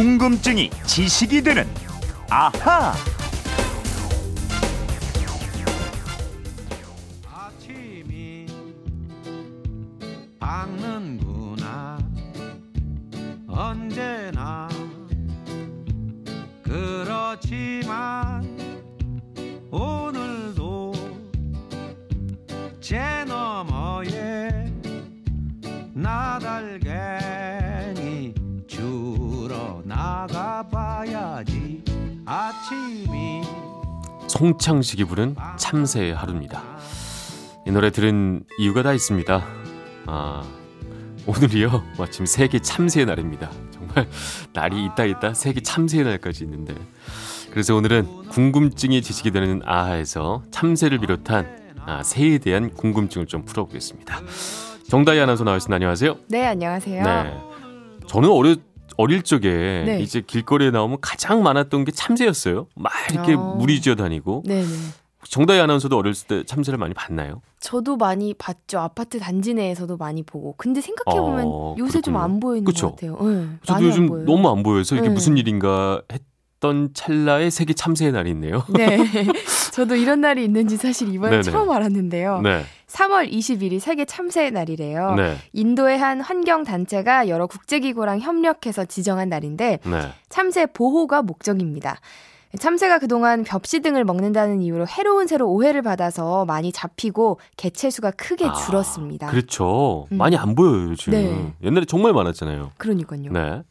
궁금증이 지식이 되는 아하. 아침이 밝는구나 언제나 그렇지만 오늘도 제 너머에 나달 가봐야지 아침이 송창식이 부른 참새의 하루입니다. 이 노래 들은 이유가 다 있습니다. 아, 오늘이요. 마침 세계 참새의 날입니다. 정말 날이 있다 있다 세계 참새의 날까지 있는데. 그래서 오늘은 궁금증이 지식이 되는 아하에서 참새를 비롯한 아, 새에 대한 궁금증을 좀 풀어보겠습니다. 정다희 아나운서 나와있습니다. 안녕하세요. 네, 안녕하세요. 네. 저는 어려 어릴 적에 네. 이제 길거리에 나오면 가장 많았던 게 참새였어요. 막 이렇게 어. 무리지어 다니고. 네, 네. 정다희 아나운서도 어렸을 때 참새를 많이 봤나요? 저도 많이 봤죠. 아파트 단지 내에서도 많이 보고. 근데 생각해 보면 어, 요새 좀. 안 보이는 그쵸? 것 같아요. 네, 저도 요즘 안. 너무 안 보여서 이게 네. 무슨 일인가 했던 찰나에 세계 참새의 날이 있네요. 네. 저도 이런 날이 있는지 사실 이번에 네네. 처음 알았는데요. 네. 3월 20일이 세계 참새 날이래요. 네. 인도의 한 환경 단체가 여러 국제기구랑 협력해서 지정한 날인데 네. 참새 보호가 목적입니다. 참새가 그동안 벽시 등을 먹는다는 이유로 해로운 새로 오해를 받아서 많이 잡히고 개체 수가 크게 아, 줄었습니다. 그렇죠. 음. 많이 안 보여요, 요즘. 네. 옛날에 정말 많았잖아요. 그러니까요. 네.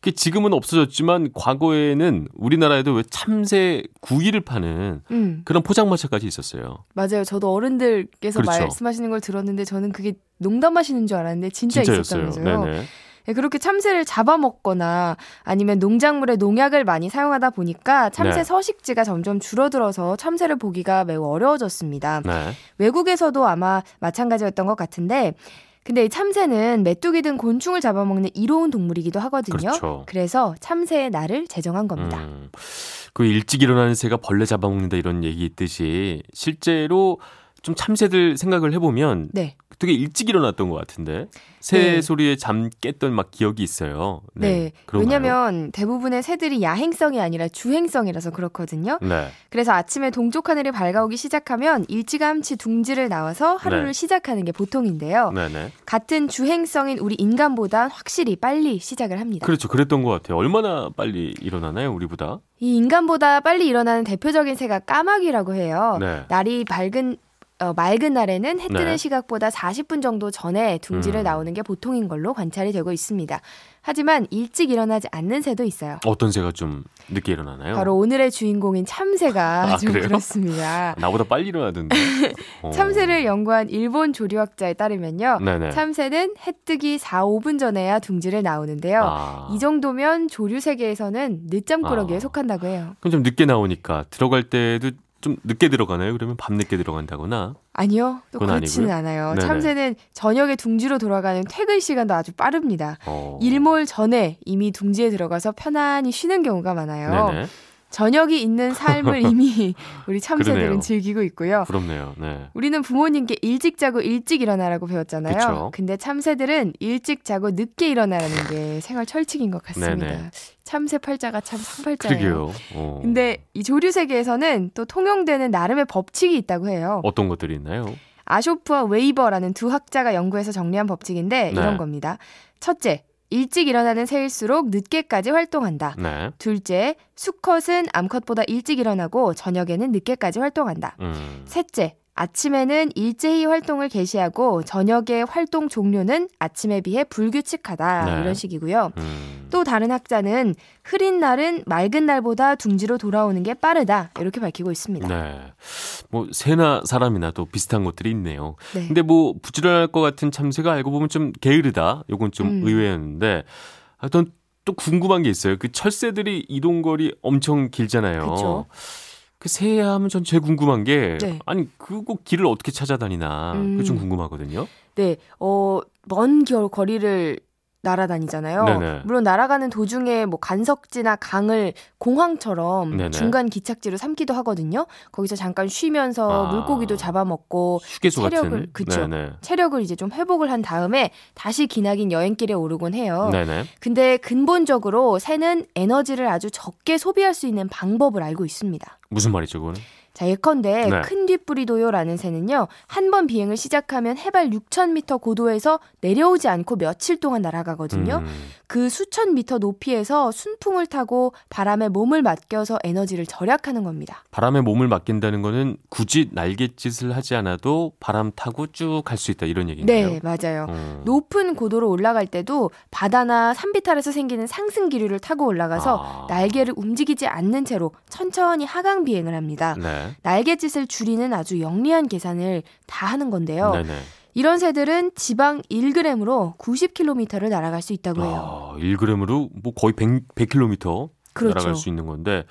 그 지금은 없어졌지만 과거에는 우리나라에도 왜 참새 구이를 파는 음, 그런 포장마차까지 있었어요. 맞아요. 저도 어른들께서 그렇죠. 말씀하시는 걸 들었는데 저는 그게 농담하시는 줄 알았는데 진짜. 있었다면서요. 네네. 네, 그렇게 참새를 잡아먹거나 아니면 농작물에 농약을 많이 사용하다 보니까 참새 네. 서식지가 점점 줄어들어서 참새를 보기가 매우 어려워졌습니다. 네. 외국에서도 아마 마찬가지였던 것 같은데 근데 이 참새는 메뚜기 등 곤충을 잡아먹는 이로운 동물이기도 하거든요. 그렇죠. 그래서 참새의 날을 제정한 겁니다. 음, 그 일찍 일어나는 새가 벌레 잡아먹는다 이런 얘기 있듯이 실제로 좀 참새들 생각을 해보면 네. 되게 일찍 일어났던 것 같은데 새 네. 소리에 잠 깼던 막 기억이 있어요. 네. 그런가요? 왜냐면 대부분의 새들이 야행성이 아니라 주행성이라서 그렇거든요. 네. 그래서 아침에 동쪽 하늘이 밝아오기 시작하면 일찌감치 둥지를 나와서 하루를 네. 시작하는 게 보통인데요. 네네. 같은 주행성인 우리 인간보다 확실히 빨리 시작을 합니다. 그렇죠. 그랬던 것 같아요. 얼마나 빨리 일어나나요, 우리보다? 이 인간보다 빨리 일어나는 대표적인 새가 까마귀라고 해요. 네. 날이 밝은 어, 맑은 날에는 해 뜨는 네. 시각보다 40분 정도 전에 둥지를 음. 나오는 게 보통인 걸로 관찰이 되고 있습니다. 하지만 일찍 일어나지 않는 새도 있어요. 어떤 새가 좀 늦게 일어나나요? 바로 오늘의 주인공인 참새가 아, 좀 그래요? 그렇습니다. 나보다 빨리 일어나던데. 어. 참새를 연구한 일본 조류학자에 따르면요. 네네. 참새는 해 뜨기 4, 5분 전에야 둥지를 나오는데요. 아. 이 정도면 조류 세계에서는 늦잠꾸러기에 아. 속한다고 해요. 그럼 좀 늦게 나오니까 들어갈 때도 좀 늦게 들어가나요? 그러면 밤 늦게 들어간다거나. 아니요. 또 그렇지는 아니고요? 않아요. 네네. 참새는 저녁에 둥지로 돌아가는 퇴근 시간도 아주 빠릅니다. 어. 일몰 전에 이미 둥지에 들어가서 편안히 쉬는 경우가 많아요. 네네. 저녁이 있는 삶을 이미 우리 참새들은. 즐기고 있고요. 부럽네요. 네. 우리는 부모님께 일찍 자고 일찍 일어나라고 배웠잖아요. 그쵸. 근데 참새들은 일찍 자고 늦게 일어나라는 게 생활 철칙인 것 같습니다. 네네. 참새 팔자가 참. 그러게요. 어. 근데 이 조류 세계에서는 또 통용되는 나름의 법칙이 있다고 해요. 어떤 것들이 있나요? 아쇼프와 웨이버라는 두 학자가 연구해서 정리한 법칙인데 네. 이런 겁니다. 첫째, 일찍 일어나는 새일수록 늦게까지 활동한다. 네. 둘째, 수컷은 암컷보다 일찍 일어나고 저녁에는 늦게까지 활동한다. 음. 셋째, 아침에는 일제히 활동을 개시하고 저녁의 활동 종료는 아침에 비해 불규칙하다. 네. 이런 식이고요. 음. 또 다른 학자는 흐린 날은 맑은 날보다 둥지로 돌아오는 게 빠르다. 이렇게 밝히고 있습니다. 네. 뭐 새나 사람이나 또 비슷한 것들이 있네요. 네. 근데 뭐 부지런할 것 같은 참새가 알고 보면 좀 게으르다. 요건 좀 음. 의외였는데 하여튼 또 궁금한 게 있어요. 그 철새들이 이동 거리 엄청 길잖아요. 그쵸. 그 새야 하면 전 제일 궁금한 게 네. 아니 그거 길을 어떻게 찾아다니나 그게 좀 음. 궁금하거든요. 네, 어, 먼 겨- 거리를 날아다니잖아요. 네네. 물론 날아가는 도중에 뭐 간석지나 강을 공항처럼 네네. 중간 기착지로 삼기도 하거든요. 거기서 잠깐 쉬면서 아. 물고기도 잡아먹고 체력을- 같은. 그쵸. 네네. 체력을 이제 좀 회복을 한 다음에 다시 기나긴 여행길에 오르곤 해요. 근데 근본적으로 새는 에너지를 아주 적게 소비할 수 있는 방법을 알고 있습니다. 무슨 말이죠, 그거는? 자, 예컨대 네. 큰 뒷부리도요라는 새는요. 한 번 비행을 시작하면 해발 6,000m 고도에서 내려오지 않고 며칠 동안 날아가거든요. 음. 그 수천 미터 높이에서 순풍을 타고 바람에 몸을 맡겨서 에너지를 절약하는 겁니다. 바람에 몸을 맡긴다는 거는 굳이 날갯짓을 하지 않아도 바람 타고 쭉 갈 수 있다 이런 얘기인가요? 네, 맞아요. 어. 높은 고도로 올라갈 때도 바다나 산비탈에서 생기는 상승 기류를 타고 올라가서 아. 날개를 움직이지 않는 채로 천천히 하강 비행을 합니다. 네. 날갯짓을 줄이는 아주 영리한 계산을 다 하는 건데요. 네네. 이런 새들은 지방 1g으로 90km를 날아갈 수 있다고 해요. 아, 1g으로 뭐 거의 100, 100km 그렇죠. 날아갈 수 있는 건데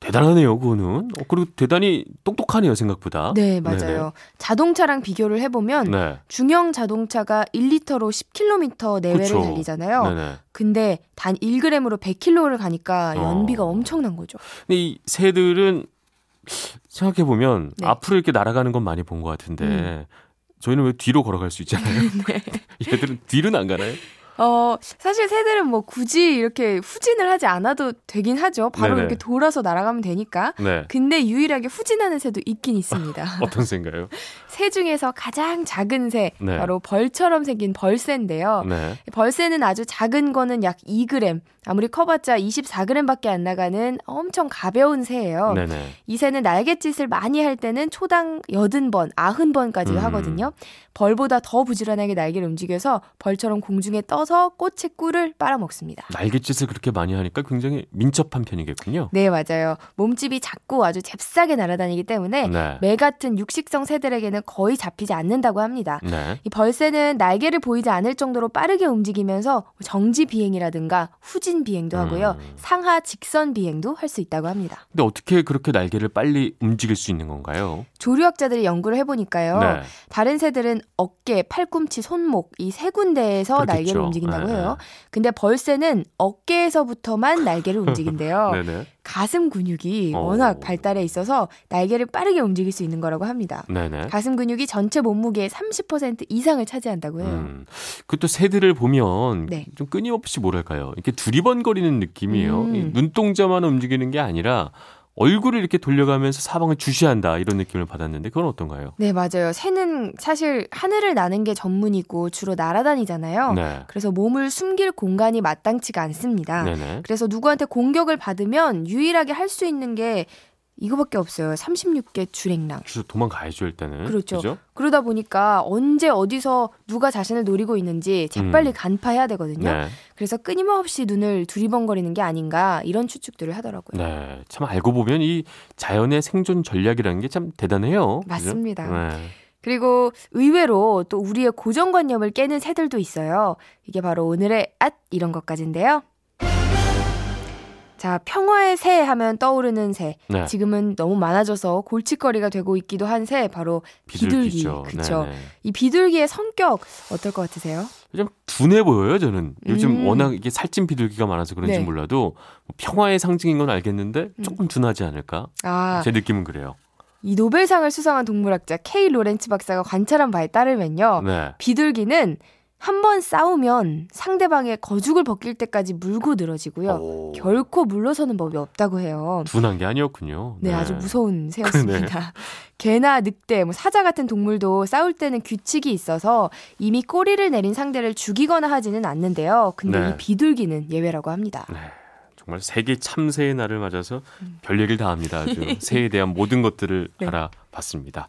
대단하네요, 그거는. 어, 그리고 대단히 똑똑하네요, 생각보다. 네, 맞아요. 자동차랑 비교를 해보면 네네. 중형 자동차가 1리터로 10km 내외를 그쵸. 달리잖아요. 네네. 근데 단 1g으로 100km를 가니까 어. 연비가 엄청난 거죠. 근데 이 새들은 생각해 보면 네. 앞으로 이렇게 날아가는 건 많이 본 것 같은데 음. 저희는 왜 뒤로 걸어갈 수 있잖아요. 네. 얘들은 뒤로는 안 가나요? 어, 사실 새들은 뭐 굳이 이렇게 후진을 하지 않아도 되긴 하죠. 바로 네네. 이렇게 돌아서 날아가면 되니까. 네. 근데 유일하게 후진하는 새도 있긴 있습니다. 어떤 새인가요? 새 중에서 가장 작은 새, 네. 바로 벌처럼 생긴 벌새인데요. 네. 벌새는 아주 작은 거는 약 2g, 아무리 커봤자 24g밖에 안 나가는 엄청 가벼운 새예요. 네네. 이 새는 날갯짓을 많이 할 때는 초당 80번, 90번까지 음. 하거든요. 벌보다 더 부지런하게 날개를 움직여서 벌처럼 공중에 떠서 꽃의 꿀을 빨아먹습니다. 날갯짓을 그렇게 많이 하니까 굉장히 민첩한 편이겠군요. 네, 맞아요. 몸집이 작고 아주 잽싸게 날아다니기 때문에 네. 매 같은 육식성 새들에게는 거의 잡히지 않는다고 합니다. 네. 이 벌새는 날개를 보이지 않을 정도로 빠르게 움직이면서 정지 비행이라든가 후진 비행도 하고요. 음. 상하 직선 비행도 할 수 있다고 합니다. 근데 어떻게 그렇게 날개를 빨리 움직일 수 있는 건가요? 조류학자들이 연구를 해보니까요. 네. 다른 새들은 어깨, 팔꿈치, 손목 이 세 군데에서 그렇겠죠. 날개를 움직인다고 네, 해요. 근데 벌새는 어깨에서부터만 날개를 움직인대요. 네네. 가슴 근육이 어. 워낙 발달해 있어서 날개를 빠르게 움직일 수 있는 거라고 합니다. 네네. 가슴 근육이 전체 몸무게의 30% 이상을 차지한다고 해요. 음. 그또 새들을 보면 네. 좀 끊임없이 뭐랄까요? 이렇게 두 리번거리는 느낌이에요. 음. 이 눈동자만 움직이는 게 아니라 얼굴을 이렇게 돌려가면서 사방을 주시한다 이런 느낌을 받았는데 그건 어떤가요? 네, 맞아요. 새는 사실 하늘을 나는 게 전문이고 주로 날아다니잖아요. 네. 그래서 몸을 숨길 공간이 마땅치가 않습니다. 네네. 그래서 누구한테 공격을 받으면 유일하게 할 수 있는 게 이거밖에 없어요. 36개 주랭랑. 주로 도망가야죠 일단은. 그렇죠. 그죠? 그러다 보니까 언제 어디서 누가 자신을 노리고 있는지 재빨리 간파해야 되거든요. 네. 그래서 끊임없이 눈을 두리번거리는 게 아닌가 이런 추측들을 하더라고요. 네. 참 알고 보면 이 자연의 생존 전략이라는 게 참 대단해요. 그죠? 맞습니다. 네. 그리고 의외로 또 우리의 고정관념을 깨는 새들도 있어요. 이게 바로 오늘의 앗 이런 것까지인데요. 자, 평화의 새 하면 떠오르는 새. 네. 지금은 너무 많아져서 골칫거리가 되고 있기도 한 새 바로 비둘기. 그렇죠. 이 비둘기의 성격 어떨 것 같으세요? 좀 둔해 보여요, 저는. 요즘 음. 워낙 이게 살찐 비둘기가 많아서 그런지 네. 몰라도 뭐 평화의 상징인 건 알겠는데 조금 둔하지 않을까? 아, 제 느낌은 그래요. 이 노벨상을 수상한 동물학자 K 로렌츠 박사가 관찰한 바에 따르면요. 네. 비둘기는 한 번 싸우면 상대방의 거죽을 벗길 때까지 물고 늘어지고요. 오. 결코 물러서는 법이 없다고 해요. 둔한 게 아니었군요. 네, 아주 무서운 새였습니다. 개나 늑대, 뭐 사자 같은 동물도 싸울 때는 규칙이 있어서 이미 꼬리를 내린 상대를 죽이거나 하지는 않는데요. 근데 네. 이 비둘기는 예외라고 합니다. 네. 정말 세계 참새의 날을 맞아서 음. 별 얘기를 다 합니다. 아주 새에 대한 모든 것들을 네. 알아봤습니다.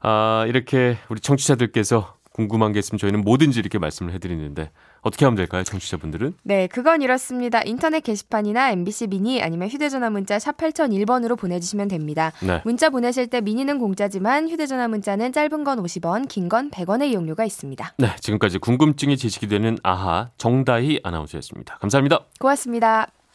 아, 이렇게 우리 청취자들께서 궁금한 게 있으면 저희는 뭐든지 이렇게 말씀을 해드리는데 어떻게 하면 될까요, 청취자분들은? 네, 그건 이렇습니다. 인터넷 게시판이나 MBC 미니 아니면 휴대전화 문자 샵 8001번으로 보내주시면 됩니다. 네. 문자 보내실 때 미니는 공짜지만 휴대전화 문자는 짧은 건 50원, 긴 건 100원의 이용료가 있습니다. 네, 지금까지 궁금증이 지식이 되는 아하 정다희 아나운서였습니다. 감사합니다. 고맙습니다.